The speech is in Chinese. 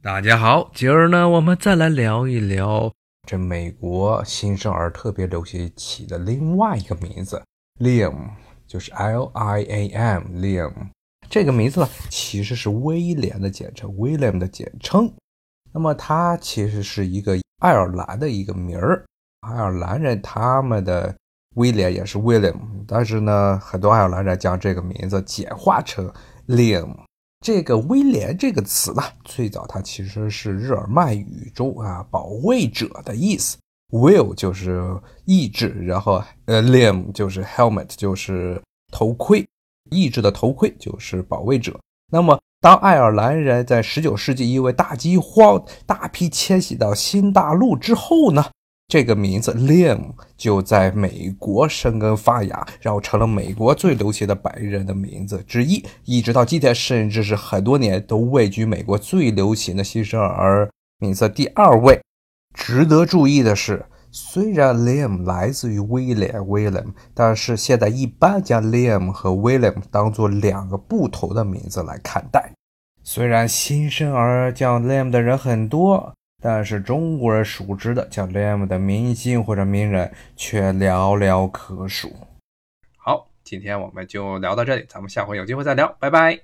大家好，今儿呢，我们再来聊一聊这美国新生儿特别流行起的另外一个名字，Liam，就是 L I A M，Liam。这个名字呢，其实是威廉的简称，William 的简称。那么它其实是一个爱尔兰的一个名儿，爱尔兰人他们的威廉也是 William，但是呢，很多爱尔兰人将这个名字简化成 Liam。这个威廉这个词呢，最早它其实是日耳曼语中啊保卫者的意思，Will 就是意志，然后呃 Liam 就是 helmet 就是头盔，意志的头盔就是保卫者。那么当爱尔兰人在19世纪因为大饥荒大批迁徙到新大陆之后呢？这个名字 Liam 就在美国生根发芽，然后成了美国最流行的白人的名字之一，一直到今天，甚至是很多年都位居美国最流行的新生儿名字第二位。值得注意的是，虽然 Liam 来自于威廉 William，但是现在一般将 Liam 和 William 当做两个不同的名字来看待。虽然新生儿叫 Liam 的人很多。但是中国人熟知的叫 Liam 的明星或者名人却寥寥可数。好，今天我们就聊到这里，咱们下回有机会再聊，拜拜。